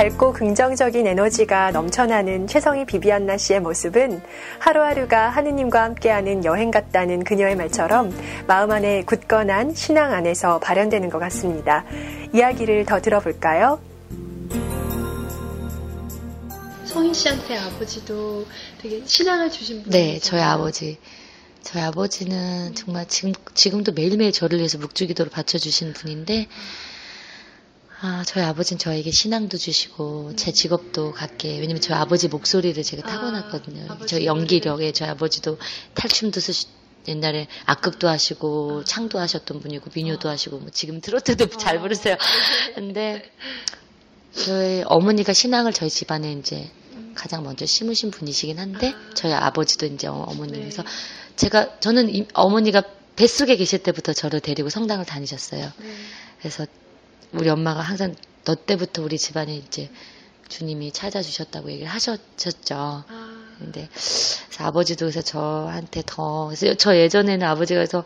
밝고 긍정적인 에너지가 넘쳐나는 최성희 비비안나 씨의 모습은 하루하루가 하느님과 함께하는 여행 같다는 그녀의 말처럼 마음 안에 굳건한 신앙 안에서 발현되는 것 같습니다. 이야기를 더 들어볼까요? 성희 씨한테 아버지도 되게 신앙을 주신 분. 네, 저희 아버지. 저희 아버지는 정말 지금, 지금도 매일매일 저를 위해서 묵주기도를 바쳐주시는 분인데, 아, 저희 아버지는 저에게 신앙도 주시고, 제 직업도 갖게, 왜냐면 저희 아버지 목소리를 제가 아, 타고났거든요. 아, 저 연기력에 저희 아버지도 탈춤도 쓰시, 옛날에 악극도 하시고, 창도 하셨던 분이고, 민요도 아. 하시고, 뭐 지금 트로트도 아. 잘 부르세요. 근데, 저희 어머니가 신앙을 저희 집안에 이제 가장 먼저 심으신 분이시긴 한데, 저희 아버지도 이제 어머님에서, 네. 제가, 저는 이, 어머니가 뱃속에 계실 때부터 저를 데리고 성당을 다니셨어요. 네. 그래서 우리 엄마가 항상 너 때부터 우리 집안에 이제 주님이 찾아주셨다고 얘기를 하셨죠. 아. 근데 아버지도 그래서 저한테 더 그래서 저 예전에는 아버지가 그래서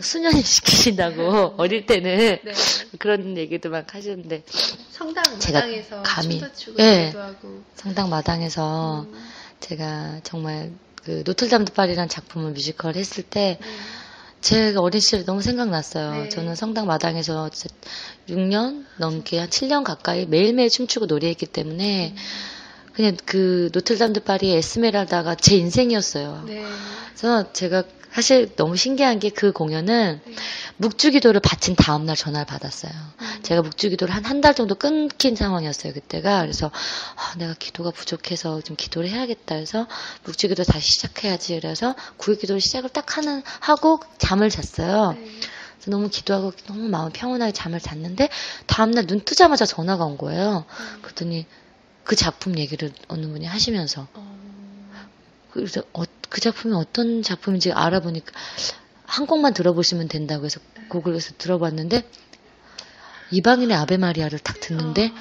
수녀님 시키신다고 어릴 때는 네. 그런 얘기도 막 하시는데 성당 마당에서 감히 예 성당 마당에서 음. 제가 정말 그 노틀담 드 파리라는 작품을 뮤지컬 했을 때 음. 제가 어린 시절에 너무 생각났어요. 네. 저는 성당 마당에서 6년 넘게 한 7년 가까이 매일매일 춤추고 노래했기 때문에 음. 그냥 그 노틀담 드 파리의 에스메랄다가 제 인생이었어요. 네. 그래서 제가 사실 너무 신기한 게 그 공연은 네. 묵주기도를 바친 다음날 전화를 받았어요. 음. 제가 묵주기도를 한 한 달 정도 끊긴 상황이었어요, 그때가. 그래서 아, 내가 기도가 부족해서 좀 기도를 해야겠다 해서 묵주기도 다시 시작해야지. 그래서 구일기도를 시작을 딱 하는, 하고 잠을 잤어요. 네. 그래서 너무 기도하고 너무 마음 평온하게 잠을 잤는데 다음날 눈 뜨자마자 전화가 온 거예요. 음. 그랬더니 그 작품 얘기를 어느 분이 하시면서 어. 그래서 어, 그 작품이 어떤 작품인지 알아보니까 한 곡만 들어보시면 된다고 해서 곡을 해서 들어봤는데 이방인의 아베 마리아를 딱 듣는데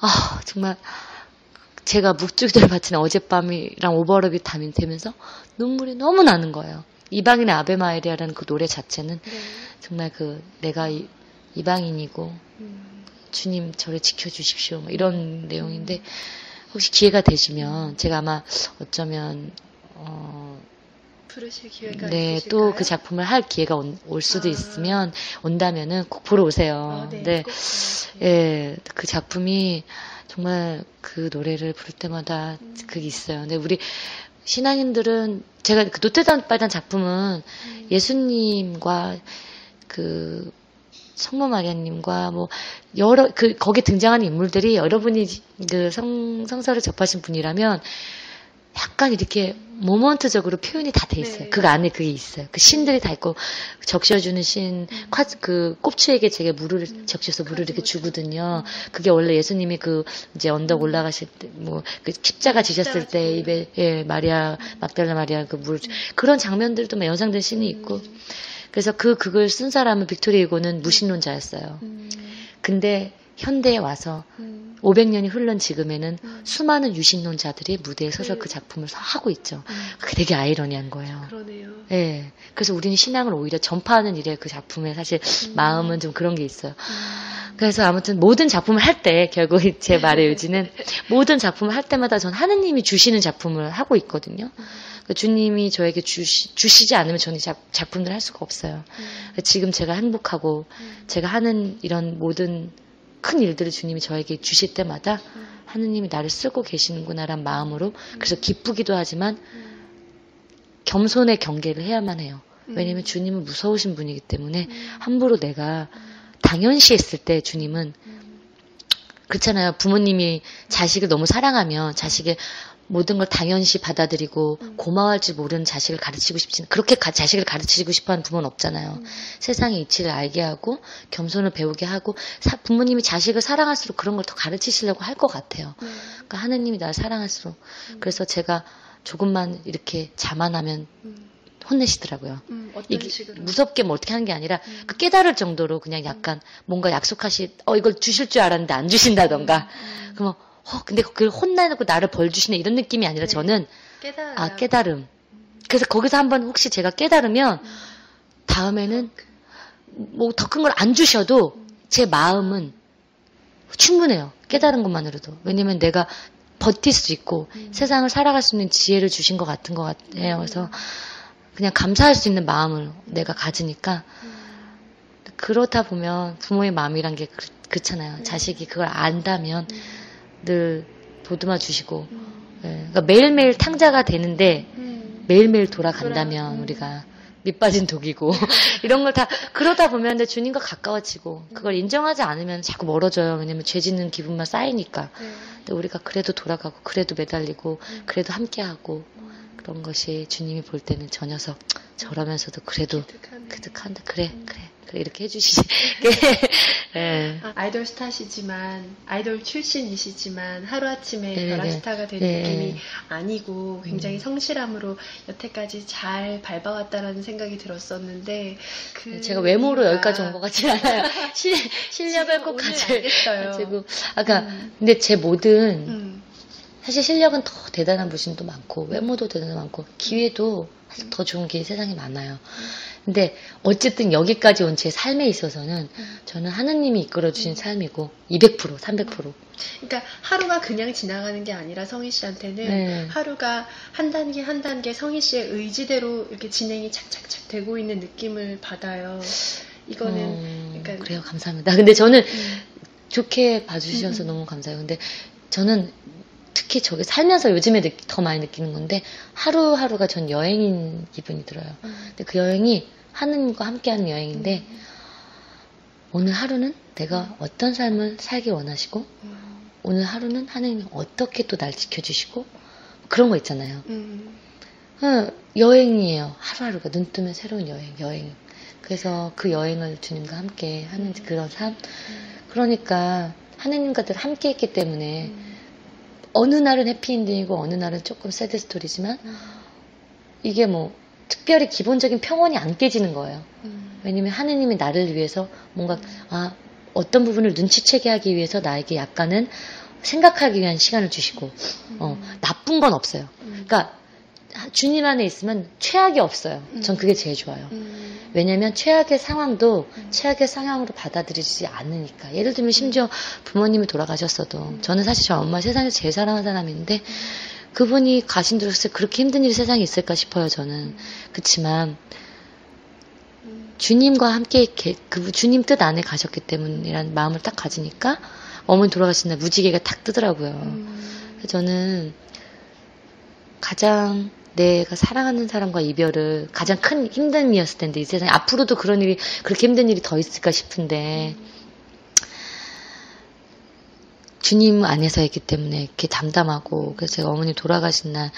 아 정말 제가 묵주기도를 바치는 어젯밤이랑 오버랩이 담이 되면서 눈물이 너무 나는 거예요. 이방인의 아베 마리아라는 그 노래 자체는 네. 정말 그 내가 이, 이방인이고 음. 주님 저를 지켜주십시오 뭐 이런 내용인데 혹시 기회가 되시면 제가 아마 어쩌면 어, 부르실 기회가 네, 또 그 작품을 할 기회가 온, 올 수도 아. 있으면 온다면은 꼭 보러 오세요. 아, 네, 네. 예, 그 작품이 정말 그 노래를 부를 때마다 음. 그게 있어요. 근데 우리 신앙인들은 제가 그 노태단 빨간 작품은 음. 예수님과 그 성모 마리아님과 뭐 여러 그 거기 등장하는 인물들이 여러분이 그 성 성서를 접하신 분이라면 약간 이렇게 moment적으로 표현이 다 돼 있어요. 네. 그 안에 그게 있어요. 그 신들이 다 있고 적셔주는 신, 음. 그 꼽추에게 제게 물을 음. 적셔서 물을 이렇게 주거든요. 음. 그게 원래 예수님이 그 이제 언덕 음. 올라가실 때, 뭐그 십자가 지셨을 때 입에 예 마리아 막달라 마리아 그 물 그런 장면들도 막 연상된 신이 있고. 그래서 그 극을 쓴 사람은 빅토르 위고는 무신론자였어요. 근데 현대에 와서 음. 500년이 흘른 지금에는 음. 수많은 유신론자들이 무대에 서서 네. 그 작품을 하고 있죠. 음. 그게 되게 아이러니한 거예요. 그러네요. 네. 그래서 우리는 신앙을 오히려 전파하는 일에 그 작품에 사실 음. 마음은 좀 그런 게 있어요. 음. 그래서 아무튼 모든 작품을 할 때 결국 제 말의 의지는 모든 작품을 할 때마다 전 하느님이 주시는 작품을 하고 있거든요. 그 주님이 저에게 주시, 주시지 않으면 저는 작, 작품들을 할 수가 없어요. 음. 지금 제가 행복하고 음. 제가 하는 이런 모든 큰 일들을 주님이 저에게 주실 때마다 하느님이 나를 쓰고 계시는구나란 마음으로 그래서 기쁘기도 하지만 겸손의 경계를 해야만 해요. 왜냐면 주님은 무서우신 분이기 때문에 함부로 내가 당연시 했을 때 주님은 그렇잖아요. 부모님이 자식을 너무 사랑하면 자식의 모든 걸 당연시 받아들이고 음. 고마워할 줄 모르는 자식을 가르치고 싶지는 그렇게 가, 자식을 가르치고 싶어하는 부모는 없잖아요. 음. 세상의 이치를 알게 하고 겸손을 배우게 하고 사, 부모님이 자식을 사랑할수록 그런 걸 더 가르치시려고 할 것 같아요. 음. 그러니까 하느님이 나를 사랑할수록 음. 그래서 제가 조금만 이렇게 자만하면 음. 혼내시더라고요. 음, 이게 식으로? 무섭게 뭐 어떻게 하는 게 아니라 음. 그 깨달을 정도로 그냥 약간 뭔가 약속하시 어 이걸 주실 줄 알았는데 안 주신다던가 그러면 어, 근데 그걸 혼나놓고 나를 벌 주시네 이런 느낌이 아니라 네. 저는 깨달음. 아 깨달음. 그래서 거기서 한번 혹시 제가 깨달으면 음. 다음에는 뭐 더 큰 걸 안 주셔도 제 마음은 충분해요. 깨달은 것만으로도. 왜냐면 내가 버틸 수 있고 음. 세상을 살아갈 수 있는 지혜를 주신 것 같은 것 같아요. 그래서 그냥 감사할 수 있는 마음을 내가 가지니까 그렇다 보면 부모의 마음이란 게 그, 그렇잖아요. 자식이 그걸 안다면 늘 보듬어 주시고 예, 그러니까 매일매일 탕자가 되는데 음. 매일매일 돌아간다면 돌아- 음. 우리가 밑 빠진 독이고 이런 걸 다 그러다 보면 근데 주님과 가까워지고 그걸 인정하지 않으면 자꾸 멀어져요. 왜냐면 죄 짓는 기분만 쌓이니까. 네. 근데 우리가 그래도 돌아가고 그래도 매달리고 그래도 함께하고 그런 것이 주님이 볼 때는 저 녀석 저러면서도 그래도. 그득한데 그래 그래 그래 이렇게 해주시지. 예. 아, 아이돌 스타시지만 아이돌 출신이시지만 하루 아침에 네네네. 벼락스타가 된 네. 느낌이 아니고 굉장히 음. 성실함으로 여태까지 잘 밟아왔다라는 생각이 들었었는데 그 네, 제가 외모로 여기까지 온 것 같지 않아요. 실, 실력을 꼭. 가지고 아까 음. 근데 제 모든 음. 사실 실력은 더 대단한 분도 많고 외모도 대단한 많고 기회도 사실 더 좋은 기회 세상에 많아요. 근데 어쨌든 여기까지 온 제 삶에 있어서는 저는 하느님이 이끌어 주신 삶이고 200% 300% 그러니까 하루가 그냥 지나가는 게 아니라 성희 씨한테는 네. 하루가 한 단계 한 단계 성희 씨의 의지대로 이렇게 진행이 착착착 되고 있는 느낌을 받아요. 이거는 음, 그러니까 그래요 감사합니다. 근데 저는 음, 좋게 봐주셔서 너무 감사해요. 근데 저는 특히 저기 살면서 요즘에 느- 더 많이 느끼는 건데 하루하루가 전 여행인 기분이 들어요. 음. 근데 그 여행이 하느님과 함께하는 여행인데 오늘 하루는 내가 어떤 삶을 살기 원하시고 음, 오늘 하루는 하느님이 어떻게 또 날 지켜주시고 그런 거 있잖아요. 음, 어, 여행이에요. 하루하루가 눈 뜨면 새로운 여행, 여행. 그래서 그 여행을 주님과 함께 하는 그런 삶. 그러니까 하느님과 늘 함께 있기 때문에 음, 어느 날은 해피엔딩이고 어느 날은 조금 새드 스토리지만 이게 뭐 특별히 기본적인 평온이 안 깨지는 거예요. 음, 왜냐면 하느님이 나를 위해서 뭔가 아 어떤 부분을 눈치채게 하기 위해서 나에게 약간은 생각하기 위한 시간을 주시고 어, 나쁜 건 없어요. 음, 그러니까 주님 안에 있으면 최악이 없어요. 전 그게 제일 좋아요. 음, 왜냐면 최악의 상황도 최악의 상황으로 받아들이지 않으니까. 예를 들면 심지어 부모님이 돌아가셨어도 저는 사실 저 엄마 세상에서 제일 사랑하는 사람인데 그분이 가신 뒤로서 그렇게 힘든 일이 세상에 있을까 싶어요. 저는 그렇지만 음, 주님과 함께 그 주님 뜻 안에 가셨기 때문이라는 마음을 딱 가지니까 어머니 돌아가신 날 무지개가 탁 뜨더라고요. 음, 저는 가장 내가 사랑하는 사람과 이별을 가장 큰 힘듦이었을 텐데 이 세상에 앞으로도 그런 일이 그렇게 힘든 일이 더 있을까 싶은데 주님 안에서 있기 때문에 이렇게 담담하고 그래서 제가 어머니 돌아가신 날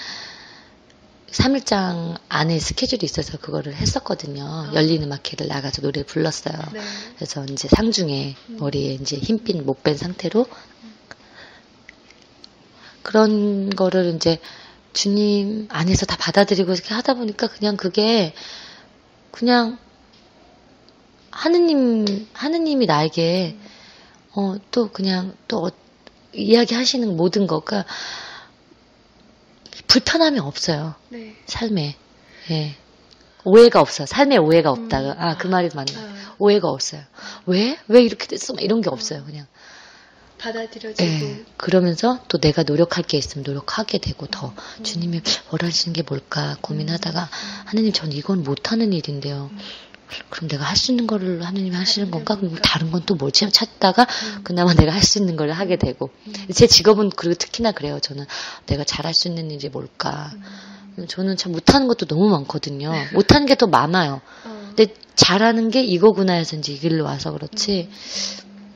3일장 안에 스케줄이 있어서 그거를 했었거든요. 열린 음악회를 나가서 노래를 불렀어요. 네. 그래서 이제 상중에 머리에 이제 흰빛 못뺀 상태로 그런 거를 이제 주님 안에서 다 받아들이고 이렇게 하다 보니까 그냥 그게 그냥 하느님 하느님이 나에게 어 또 그냥 또 어- 이야기하시는 모든 거가 불편함이 없어요. 네. 삶에. 예. 오해가 없어 삶에 오해가 없다가 음. 아그 말이 맞나 아, 오해가 없어요. 왜? 왜 이렇게 됐어? 막 이런 게 없어요 그냥 받아들여지고 예, 그러면서 또 내가 노력할 게 있으면 노력하게 되고 더 주님이 원하시는 게 뭘까 고민하다가 하느님 전 이건 못하는 일인데요. 그럼 내가 할 수 있는 거를 하느님이 하시는 건가? 그럼 다른 건 또 뭐지? 찾다가 그나마 내가 할 수 있는 걸 하게 되고 제 직업은 그리고 특히나 그래요. 저는 내가 잘할 수 있는 일이 뭘까? 저는 참 못하는 것도 너무 많거든요. 못하는 게 더 많아요. 어, 근데 잘하는 게 이거구나 해서 이제 이 길로 와서 그렇지.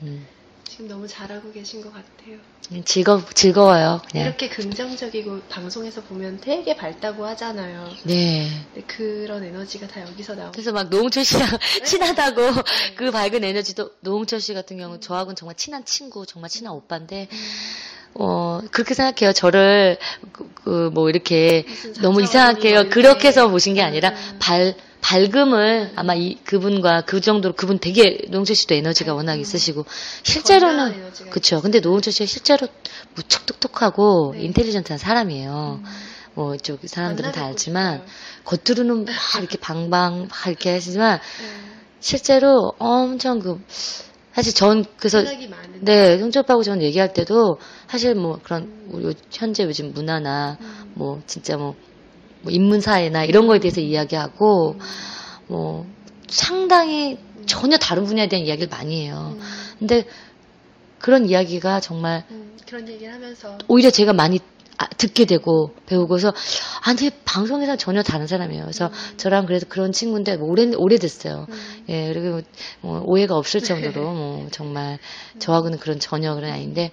음, 지금 너무 잘하고 계신 것 같아요. 즐거 즐거워요. 그냥. 이렇게 긍정적이고 방송에서 보면 되게 밝다고 하잖아요. 네. 그런 에너지가 다 여기서 나오고 그래서 막 노홍철 씨랑 친하다고 그 밝은 에너지도 노홍철 씨 같은 경우 저하고는 정말 친한 친구, 정말 친한 오빠인데 어 그렇게 생각해요. 저를 그뭐 이렇게 너무 이상하게요. 뭐 그렇게 해서. 보신 게 아니라 음. 발 밝음을 아마 이 그분과 그 정도로 그분 되게 노홍철 씨도 에너지가 워낙 있으시고 실제로는 그쵸. 근데 노홍철 씨가 실제로 무척 똑똑하고 네. 인텔리전트한 사람이에요. 뭐 이쪽 사람들은 다 알지만 싶어요. 겉으로는 막 이렇게 방방 막 이렇게 하시지만 네. 실제로 엄청 그 사실 전 그래서. 네 형제오빠하고 전 얘기할 때도 사실 뭐 그런 우리 현재 요즘 문화나 음. 뭐 진짜 뭐, 뭐 인문사회나 이런 거에 대해서 이야기하고 뭐 상당히 전혀 다른 분야에 대한 이야기를 많이 해요. 음, 근데 그런 이야기가 정말 음, 그런 얘기를 하면서 오히려 제가 많이 아, 듣게 되고 배우고서 아니 방송에서 전혀 다른 사람이에요. 그래서 저랑 그래서 그런 친구인데 뭐 오래 오래 됐어요. 음, 예 그리고 뭐 오해가 없을 정도로 뭐 정말 저하고는 그런 전혀 그런 아닌데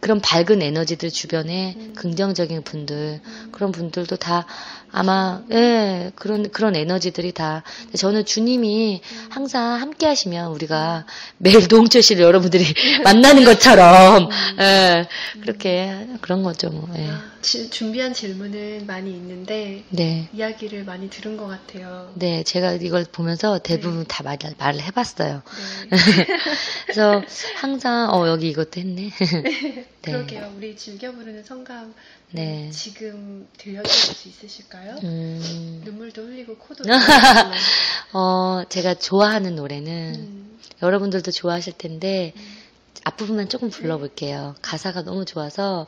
그런 밝은 에너지들 주변에 긍정적인 분들 그런 분들도 다 아마 예 그런 그런 에너지들이 다 저는 주님이 항상 함께 하시면 우리가 매일 씨를 여러분들이 만나는 것처럼 예 그렇게 그런 거죠 뭐 예. 아, 지- 준비한 질문은 많이 있는데 네. 이야기를 많이 들은 것 같아요. 네, 제가 이걸 보면서 대부분 다 말, 말을 해봤어요. 네. 그래서 항상, 어, 여기 이것도 했네. 네. 그러게요. 우리 즐겨 부르는 성감 네. 지금 들려줄 수 있으실까요? 음, 눈물도 흘리고 코도 흘리고. 어, 제가 좋아하는 노래는 음, 여러분들도 좋아하실 텐데, 앞부분만 조금 불러볼게요. 가사가 너무 좋아서.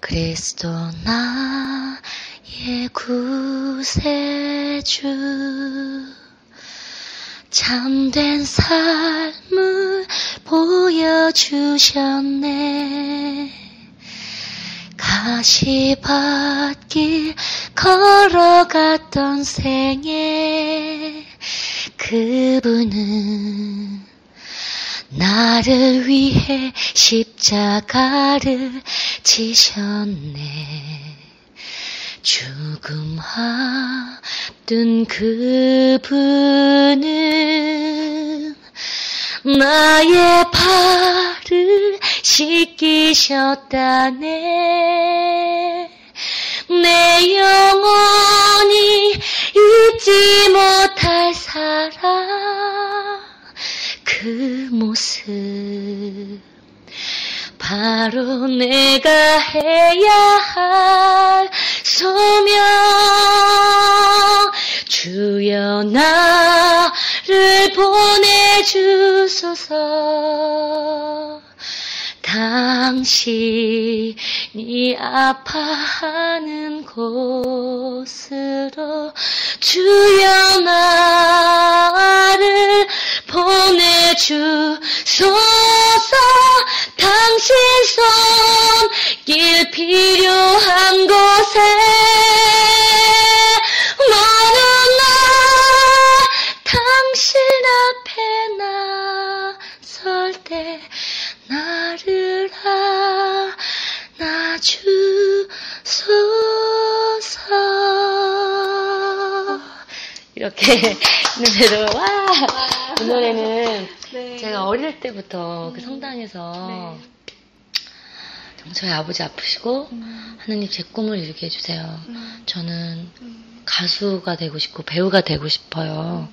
그리스도 나의 구세주 참된 삶을 보여주셨네 가시밭길 걸어갔던 생에 그분은 나를 위해 십자가를 지셨네. 죽음 앞둔 그분은 나의 발을 씻기셨다네. 내 영원히 잊지 못할 사랑 그 모습 바로 내가 해야 할 소명 주여 나를 보내주소서. 당신이 아파하는 곳으로 주여 나 이렇게 노래로 와 이 노래는 네. 제가 어릴 때부터 그 성당에서 네. 저희 아버지 아프시고 음, 하느님 제 꿈을 이루게 해주세요. 음, 저는 음, 가수가 되고 싶고 배우가 되고 싶어요.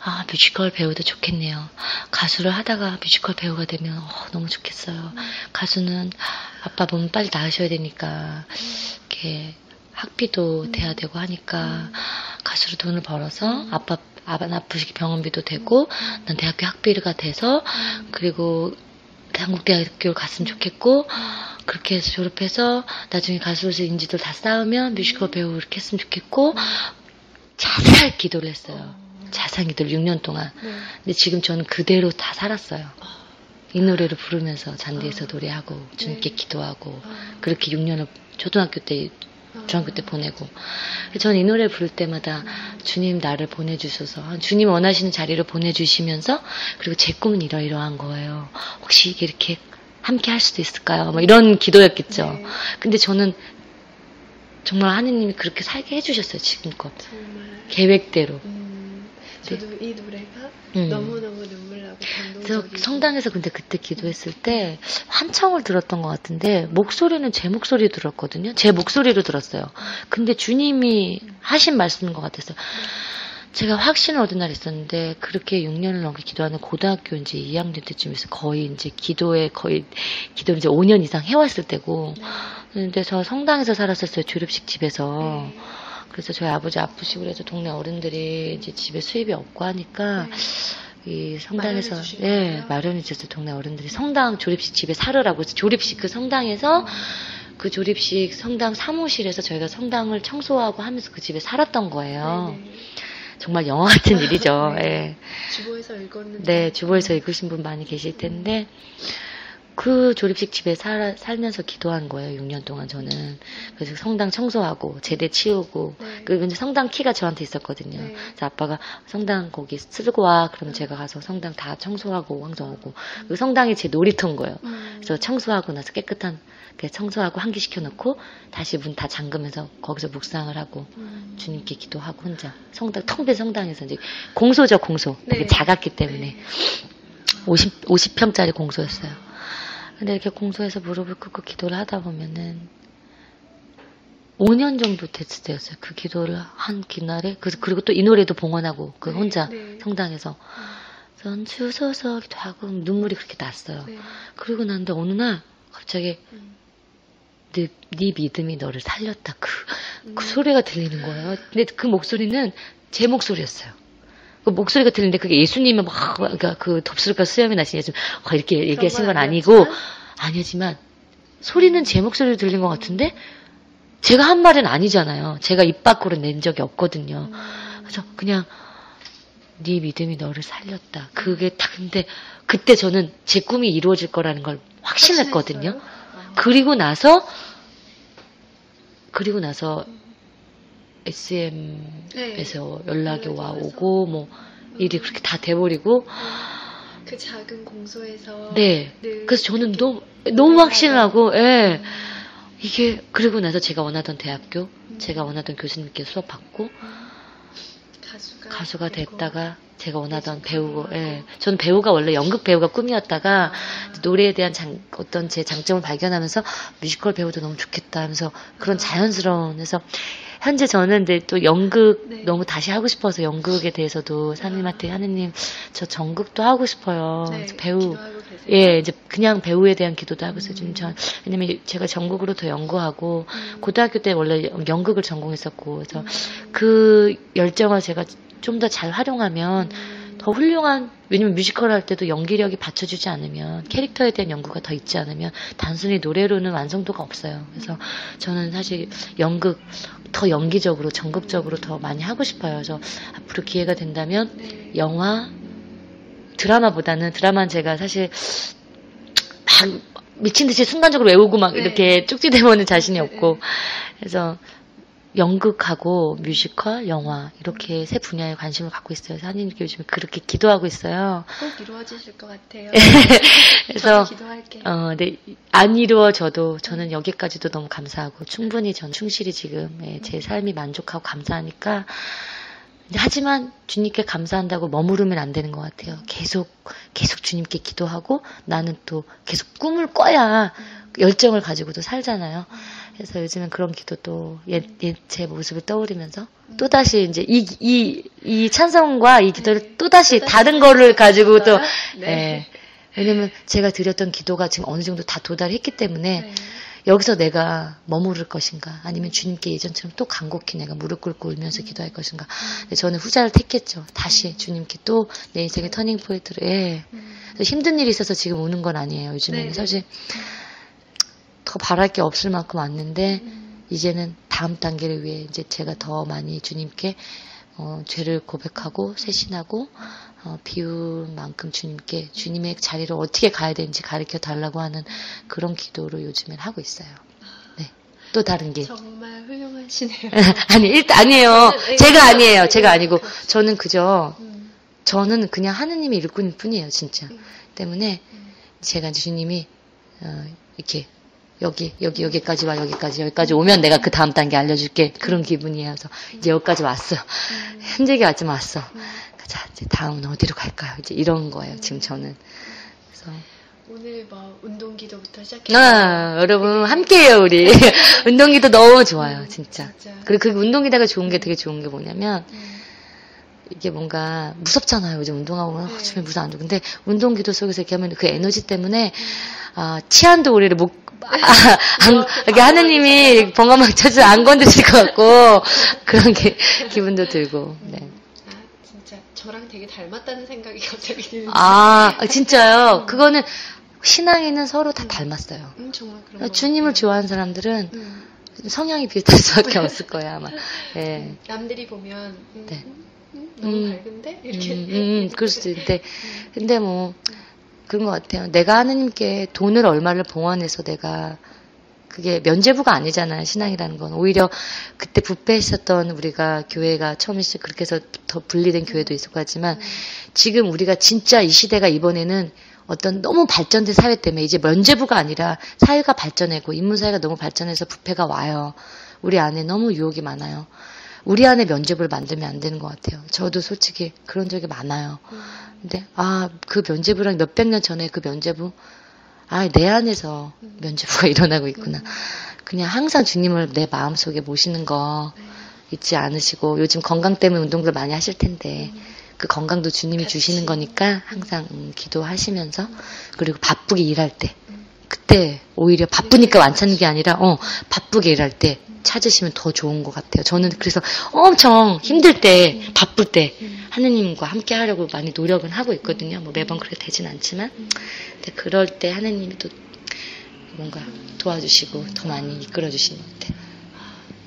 아 뮤지컬 배우도 좋겠네요. 가수를 하다가 뮤지컬 배우가 되면 어, 너무 좋겠어요. 가수는 아빠 몸 빨리 나으셔야 되니까 이렇게 학비도 돼야 되고 하니까 가수로 돈을 벌어서 아빠 아빠 아프시게 병원비도 되고 난 대학교 학비가 돼서 그리고 한국대학교를 갔으면 좋겠고 그렇게 해서 졸업해서 나중에 가수로서 인지도 다 쌓으면 뮤지컬 배우 이렇게 했으면 좋겠고 자살 기도를 했어요. 자살 기도를 6년 동안. 네. 근데 지금 저는 그대로 다 살았어요. 이 노래를 부르면서 잔디에서 노래하고 주님께 기도하고 아, 그렇게 6년을 초등학교 때 아, 중학교 때 보내고 저는 이 노래 부를 때마다 주님 나를 보내주셔서 주님 원하시는 자리로 보내주시면서 그리고 제 꿈은 이러이러한 거예요. 혹시 이게 이렇게 함께 할 수도 있을까요? 뭐 이런 기도였겠죠. 네. 근데 저는 정말 하느님이 그렇게 살게 해주셨어요 지금껏 정말. 계획대로. 음, 저도 이 노래가 음. 너무너무 눈물 나고 그래서 성당에서 근데 그때 기도했을 때 환청을 들었던 것 같은데 목소리는 제 목소리 들었거든요. 제 목소리로 들었어요. 근데 주님이 하신 말씀인 것 같았어요. 제가 확신을 얻은 날이 있었는데 그렇게 6년을 넘게 기도하는 고등학교 이제 2학년 때쯤에서 거의 이제 기도에 거의 기도를 이제 5년 이상 해왔을 때고 근데 저 성당에서 살았었어요 졸업식 집에서 네. 그래서 저희 아버지 아프시고 그래서 동네 어른들이 이제 집에 수입이 없고 하니까 이 성당에서 예 마련해 주셨어요 동네 어른들이 성당 조립식 집에 살으라고 조립식 그 성당에서 음. 그 조립식 성당 사무실에서 저희가 성당을 청소하고 하면서 그 집에 살았던 거예요. 네네. 정말 영화 같은 일이죠. 네. 예. 주보에서 읽었는데. 네, 주보에서 읽으신 분 많이 계실 텐데 그 조립식 집에 살, 살면서 기도한 거예요. 6년 동안 저는. 그래서 성당 청소하고 제대 치우고 네. 이제 성당 키가 저한테 있었거든요. 네. 그래서 아빠가 성당 거기 쓰고 와. 그러면 제가 가서 성당 다 청소하고 황정하고 그 성당이 제 놀이터인 거예요. 음. 그래서 청소하고 나서 깨끗한 청소하고 환기시켜 놓고 다시 문 다 잠그면서 거기서 묵상을 하고 음. 주님께 기도하고 혼자 성당 텅 빈 성당에서 이제 공소죠 공소. 되게 네. 작았기 때문에 네. 50 50평짜리 공소였어요. 근데 이렇게 공소해서 무릎을 꿇고 기도를 하다 보면은 5년 정도 됐을 때였어요. 그 기도를 한 기날에 그, 그리고 또 이 노래도 봉헌하고 그 네, 혼자 네. 성당에서 전 주소서 기도하고 눈물이 그렇게 났어요. 네. 그리고 난데 어느 날 갑자기 음. 네, 네 믿음이 너를 살렸다 그, 음. 그 소리가 들리는 거예요. 근데 그 목소리는 제 목소리였어요. 그 목소리가 들리는데 그게 예수님의 막, 그러니까 그 덥수룩한 수염이 나신 예수 이렇게 얘기하신 건 아니고, 아니지만, 소리는 제 목소리로 들린 것 같은데, 제가 한 말은 아니잖아요. 제가 입 밖으로 낸 적이 없거든요. 그래서 그냥, 네 믿음이 너를 살렸다. 그게 딱, 근데, 그때 저는 제 꿈이 이루어질 거라는 걸 확신했거든요. 그리고 나서, 그리고 나서, SM에서 네. 연락이 와 오고 뭐 일이 그렇게 다 돼버리고 그 작은 공소에서 네 그래서 저는 너무 너무 확신을 하고 예 음. 이게 그리고 나서 제가 원하던 대학교 음. 제가 원하던 교수님께 수업 받고 가수가, 가수가 됐다가 제가 원하던 배우, 예. 저는 배우가 원래 연극 배우가 꿈이었다가 아. 노래에 대한 장, 어떤 제 장점을 발견하면서 뮤지컬 배우도 너무 좋겠다 하면서 그런 아. 자연스러운, 그래서 현재 저는 근데 또 연극 네. 너무 다시 하고 싶어서 연극에 대해서도 사님한테 하느님 저 전극도 하고 싶어요. 네, 배우 예 이제 그냥 배우에 대한 기도도 하고 있어요. 음. 전 왜냐면 제가 전국으로 더 연구하고 음. 고등학교 때 원래 연극을 전공했었고 그래서 음. 그 열정을 제가 좀 더 잘 활용하면 음. 더 훌륭한 왜냐면 뮤지컬 할 때도 연기력이 받쳐주지 않으면 캐릭터에 대한 연구가 더 있지 않으면 단순히 노래로는 완성도가 없어요. 그래서 저는 사실 연극 더 연기적으로 전극적으로 더 많이 하고 싶어요. 그래서 앞으로 기회가 된다면 영화 드라마보다는 드라마는 제가 사실 막 미친 듯이 순간적으로 외우고 막 네. 이렇게 쪽지대보는 자신이 없고 그래서 연극하고 뮤지컬, 영화 이렇게 세 분야에 관심을 갖고 있어요. 하나님께 요즘에 그렇게 기도하고 있어요. 꼭 이루어지실 것 같아요. 그래서 기도할게요. 어, 네, 안 이루어져도 저는 여기까지도 너무 감사하고 충분히 전 충실히 지금 예, 제 삶이 만족하고 감사하니까 하지만 주님께 감사한다고 머무르면 안 되는 것 같아요. 계속 계속 주님께 기도하고 나는 또 계속 꿈을 꿔야 열정을 가지고도 살잖아요. 그래서 요즘엔 그런 기도도 옛, 옛제 모습을 떠올리면서 또다시 이제 이, 이, 이 찬성과 이 기도를 네. 또 다시 다른 거를 가지고 또, 네. 예. 왜냐면 제가 드렸던 기도가 지금 어느 정도 다 도달했기 때문에 네. 여기서 내가 머무를 것인가 아니면 주님께 예전처럼 또 간곡히 내가 무릎 꿇고 울면서 음. 기도할 것인가 음. 저는 후자를 택했죠 다시 음. 주님께 또 내 인생의 터닝 포인트를 예. 음. 힘든 일이 있어서 지금 우는 건 아니에요 요즘에는 네. 사실 더 바랄 게 없을 만큼 왔는데 음. 이제는 다음 단계를 위해 이제 제가 더 많이 주님께 어, 죄를 고백하고 세신하고 어, 비울 만큼 주님께 주님의 자리를 어떻게 가야 되는지 가르쳐 달라고 하는 그런 기도를 요즘엔 하고 있어요. 네. 또 다른 게 정말 훌륭하시네요. 아니 일단 아니에요. 제가 아니에요. 제가 아니고 저는 그저 음. 저는 그냥 하느님의 일꾼일 뿐이에요, 진짜. 음. 때문에 음. 제가 주님이 어, 이렇게 여기, 여기, 여기까지 와, 여기까지, 여기까지 오면 내가 그 다음 단계 알려줄게. 그런 기분이에요. 그래서 이제 여기까지 왔어. 음. 현재기 아직 왔어. 음. 자, 이제 다음은 어디로 갈까요? 이제 이런 거예요, 지금 저는. 그래서. 오늘 뭐, 운동기도부터 시작해서. 아, 여러분, 함께해요, 우리. 운동기도 너무 좋아요, 진짜. 진짜. 그리고 그 운동기다가 좋은 게 되게 좋은 게 뭐냐면, 음. 이게 뭔가 무섭잖아요. 요즘 운동하고 네. 주변 무서 안 좋고. 근데 운동 기도 속에서 이렇게 하면 그 에너지 때문에 아, 치안도 우리를 못 아, 안, 이렇게 하느님이 번거막 쳐서 안 건드실 것 같고 그런 게 기분도 들고. 네. 아, 진짜 저랑 되게 닮았다는 생각이 갑자기 드는데. 아, 진짜요? 그거는 신앙에는 서로 다 닮았어요. 음, 정말 그런 주님을 좋아하는 사람들은 음. 성향이 비슷할 수밖에 없을 거예요, 아마. 네. 남들이 보면, 음, 네. 음, 너무 음. 밝은데? 이렇게. 음, 음, 그럴 수도 있는데. 근데 뭐, 그런 것 같아요. 내가 하느님께 돈을 얼마를 봉헌해서 내가 그게 면제부가 아니잖아요. 신앙이라는 건 오히려 그때 부패했었던 우리가 교회가 처음에 그렇게 해서 더 분리된 교회도 있었고 하지만 지금 우리가 진짜 이 시대가 이번에는 어떤 너무 발전된 사회 때문에 이제 면제부가 아니라 사회가 발전하고 인문사회가 너무 발전해서 부패가 와요. 우리 안에 너무 유혹이 많아요. 우리 안에 면제부를 만들면 안 되는 것 같아요. 저도 솔직히 그런 적이 많아요. 근데 아 그 면제부랑 몇백 년 전에 그 면제부 아, 내 안에서 면제부가 일어나고 있구나. 그냥 항상 주님을 내 마음 속에 모시는 거 잊지 않으시고 요즘 건강 때문에 운동들 많이 하실 텐데 그 건강도 주님이 주시는 거니까 항상 음, 기도하시면서 그리고 바쁘게 일할 때 그때 오히려 바쁘니까 완찮는 게 아니라 어 바쁘게 일할 때 찾으시면 더 좋은 것 같아요. 저는 그래서 엄청 힘들 때 바쁠 때 하느님과 함께 하려고 많이 노력은 하고 있거든요. 뭐 매번 그렇게 되진 않지만. 근데 그럴 때 하느님이 또 뭔가 도와주시고 더 많이 이끌어 주시는 것 같아요.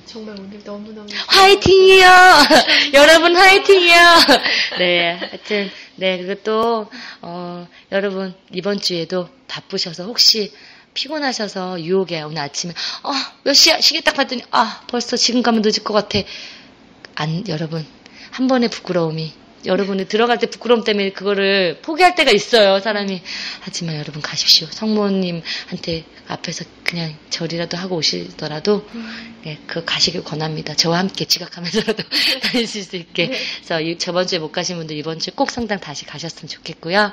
정말 오늘 너무너무 화이팅이요! 여러분 화이팅이요! 네, 하여튼 네 그리고 어, 여러분 이번 주에도 바쁘셔서 혹시 피곤하셔서 유혹에 오늘 아침에 어몇 시야 시계 딱 봤더니 아 벌써 지금 가면 늦을 것 같아 안 여러분 한 번의 부끄러움이 여러분이 들어갈 때 부끄러움 때문에 그거를 포기할 때가 있어요, 사람이. 하지만 여러분 가십시오. 성모님한테 앞에서 그냥 절이라도 하고 오시더라도, 음. 네, 그 가시길 권합니다. 저와 함께 지각하면서라도 다니실 수 있게. 네. 그래서 저번 주에 못 가신 분들 이번 주에 꼭 성당 다시 가셨으면 좋겠고요.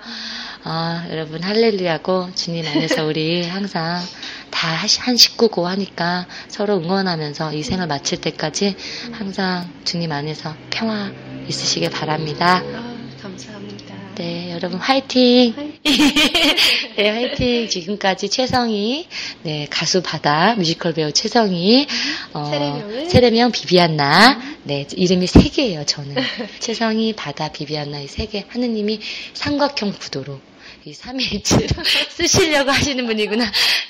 아, 여러분 할렐루야고 주님 안에서 우리 항상 다 한 식구고 하니까 서로 응원하면서 이 생을 마칠 때까지 항상 주님 안에서 평화 있으시길 바랍니다. 아, 감사합니다. 네, 여러분 화이팅! 화이팅. 네, 화이팅! 지금까지 최성희, 네, 가수 바다, 뮤지컬 배우 최성희, 어, 세례명은? 세례명 비비안나, 네, 이름이 세 개예요, 저는. 최성희, 바다, 비비안나 이 세 개. 하느님이 삼각형 구도로 이 3일째 쓰시려고 하시는 분이구나.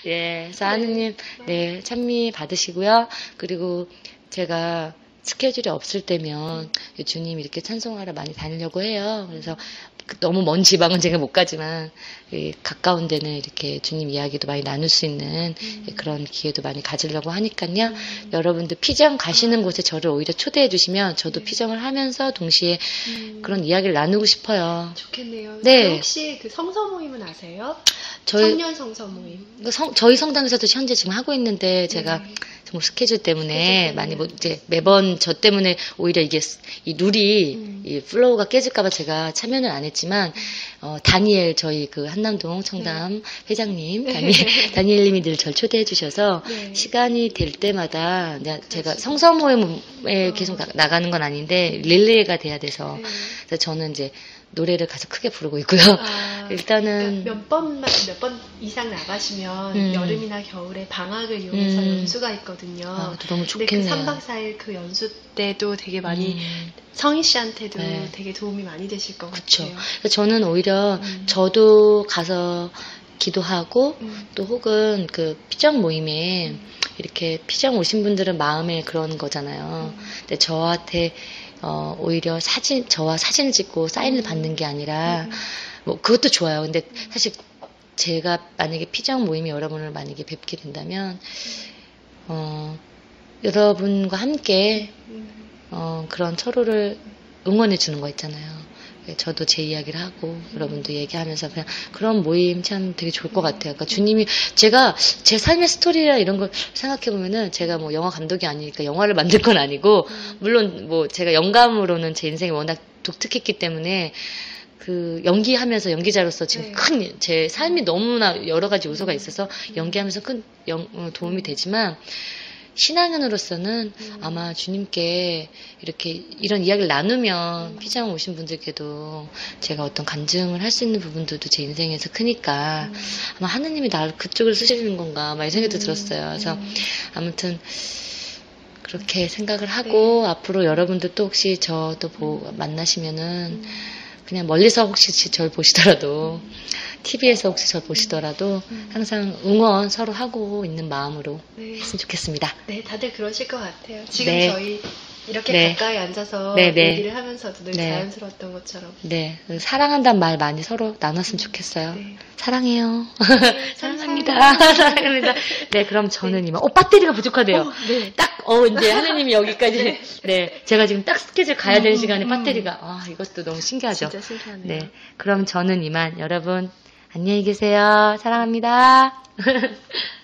예, 그래서 하느님, 네, 찬미 받으시고요. 그리고 제가 스케줄이 없을 때면 주님 이렇게 찬송하러 많이 다니려고 해요. 그래서 그 너무 먼 지방은 제가 못 가지만 가까운 데는 이렇게 주님 이야기도 많이 나눌 수 있는 음. 그런 기회도 많이 가지려고 하니까요. 음. 여러분들 피정 가시는 아. 곳에 저를 오히려 초대해 주시면 저도 음. 피정을 하면서 동시에 음. 그런 이야기를 나누고 싶어요. 좋겠네요. 네. 혹시 그 성서 모임은 아세요? 저희, 청년 성서 모임. 그 성, 저희 성당에서도 현재 지금 하고 있는데 제가 네. 뭐 스케줄 때문에 많이 뭐 이제 매번 저 때문에 오히려 이게 이 룰이 음. 이 flow가 깨질까봐 제가 참여는 안 했지만 어, 다니엘 저희 그 한남동 청담 네. 회장님 네. 다니엘 다니엘님이 늘 절 초대해 주셔서 네. 시간이 될 때마다 제가 성서 모임에 어. 계속 나 가는 건 아닌데 릴레이가 돼야 돼서 네. 그래서 저는 이제 노래를 가서 크게 부르고 있고요. 아, 일단은 그러니까 몇 번만 몇 번 이상 나가시면 음. 여름이나 겨울에 방학을 이용해서 음. 연수가 있거든요. 아, 너무 좋겠네요. 근데 그 3박 4일 그 연수 때도 되게 많이 음. 성희 씨한테도 네. 되게 도움이 많이 되실 것 그쵸. 같아요. 저는 오히려 음. 저도 가서 기도하고 음. 또 혹은 그 피정 모임에 음. 이렇게 피정 오신 분들은 마음에 그런 거잖아요. 근데 저한테 어, 오히려 사진, 저와 사진을 찍고 사인을 음. 받는 게 아니라, 음. 뭐, 그것도 좋아요. 근데 사실 제가 만약에 피정 모임이 여러분을 만약에 뵙게 된다면, 어, 여러분과 함께, 어, 그런 서로를 응원해 주는 거 있잖아요. 예, 저도 제 이야기를 하고 여러분도 얘기하면서 그냥 그런 모임 참 되게 좋을 것 같아요. 그러니까 주님이 제가 제 삶의 스토리라 이런 걸 생각해 보면은 제가 뭐 영화 감독이 아니니까 영화를 만들 건 아니고 물론 뭐 제가 영감으로는 제 인생이 워낙 독특했기 때문에 그 연기하면서 연기자로서 지금 네. 큰제 삶이 너무나 여러 가지 요소가 있어서 연기하면서 큰 영, 어, 도움이 되지만 신앙인으로서는 음. 아마 주님께 이렇게 이런 이야기를 나누면 음. 피장 오신 분들께도 제가 어떤 간증을 할 수 있는 부분들도 제 인생에서 크니까 음. 아마 하느님이 나를 그쪽을 쓰시는 건가 막 이 생각도 음. 들었어요. 그래서 음. 아무튼 그렇게 생각을 하고 네. 앞으로 여러분들 또 혹시 저도 보, 만나시면은 음. 그냥 멀리서 혹시 절 보시더라도 TV에서 혹시 절 보시더라도 음. 항상 응원 서로 하고 있는 마음으로 네. 했으면 좋겠습니다. 네, 다들 그러실 것 같아요. 지금 네. 저희 이렇게 네. 가까이 앉아서 네, 네. 얘기를 하면서도 늘 네. 자연스러웠던 것처럼. 네. 사랑한다는 말 많이 서로 나눴으면 좋겠어요. 네. 사랑해요. 사랑합니다. 사랑합니다. 네, 그럼 저는 이만. 어, 배터리가 부족하대요. 어, 딱, 어, 이제 하느님이 여기까지. 네. 제가 지금 딱 스케줄 가야 되는 음, 시간에 음. 배터리가. 아, 이것도 너무 신기하죠. 진짜 신기하네요. 네. 그럼 저는 이만. 여러분, 안녕히 계세요. 사랑합니다.